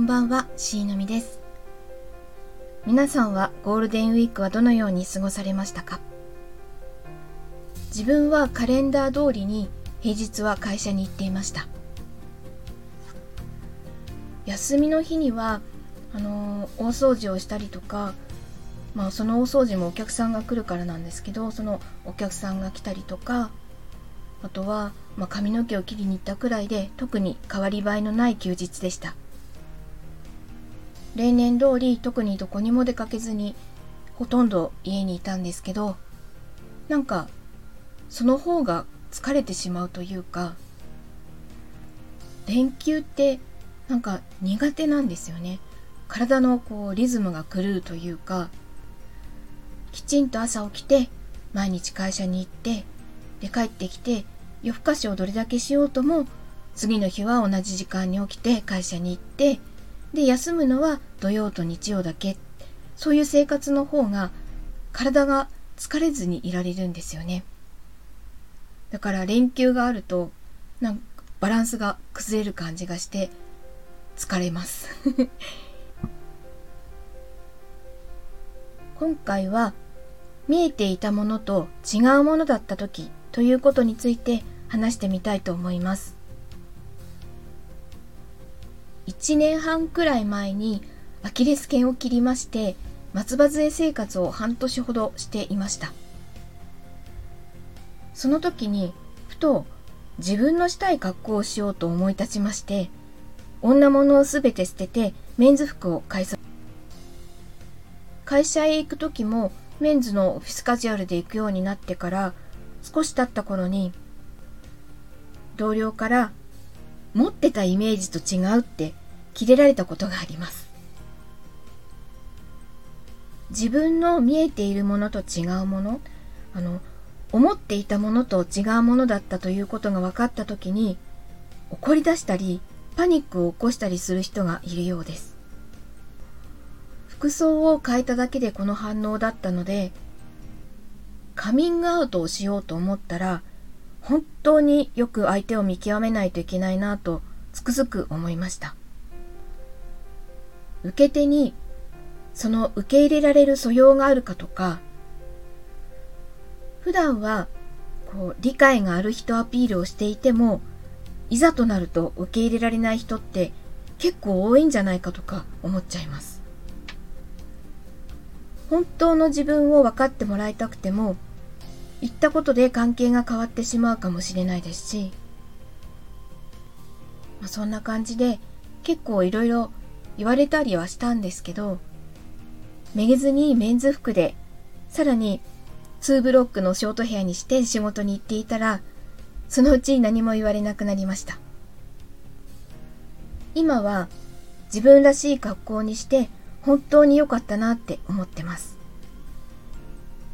んばんは、しいのみです。皆さんはゴールデンウィークはどのように過ごされましたか？自分はカレンダー通りに平日は会社に行っていました。休みの日には、あのー、大掃除をしたりとか、まあその大掃除もお客さんが来るからなんですけど、そのお客さんが来たりとか、あとは、まあ、髪の毛を切りに行ったくらいで特に変わり映えのない休日でした例年通り特にどこにも出かけずにほとんど家にいたんですけどなんかその方が疲れてしまうというか連休ってなんか苦手なんですよね。体のこうリズムが狂うというかきちんと朝起きて毎日会社に行ってで帰ってきて夜更かしをどれだけしようとも次の日は同じ時間に起きて会社に行ってで休むのは土曜と日曜だけ。そういう生活の方が体が疲れずにいられるんですよね。だから連休があるとなんかバランスが崩れる感じがして疲れます。今回は見えていたものと違うものだった時ということについて話してみたいと思います。1年半くらい前にアキレス腱を切りまして松葉杖生活を半年ほどしていました。その時にふと自分のしたい格好をしようと思い立ちまして女物をすべて捨ててメンズ服を買い会社へ行く時もメンズのオフィスカジュアルで行くようになってから少し経った頃に同僚から持ってたイメージと違うってキレられたことがあります。自分の見えているものと違うものあの思っていたものと違うものだったということが分かった時に怒り出したりパニックを起こしたりする人がいるようです。服装を変えただけでこの反応だったのでカミングアウトをしようと思ったら本当によく相手を見極めないといけないなとつくづく思いました。受け手にその受け入れられる素養があるかとか普段はこう理解がある人アピールをしていてもいざとなると受け入れられない人って結構多いんじゃないかとか思っちゃいます。本当の自分を分かってもらいたくても言ったことで関係が変わってしまうかもしれないですし、まあ、そんな感じで結構いろいろ言われたりはしたんですけど、めげずにメンズ服で、さらに2ブロックのショートヘアにして仕事に行っていたら、そのうち何も言われなくなりました。今は自分らしい格好にして本当に良かったなって思ってます。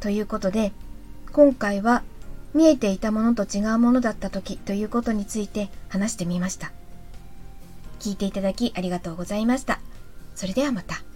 ということで、今回は見えていたものと違うものだった時ということについて話してみました。聞いていただきありがとうございました。それではまた。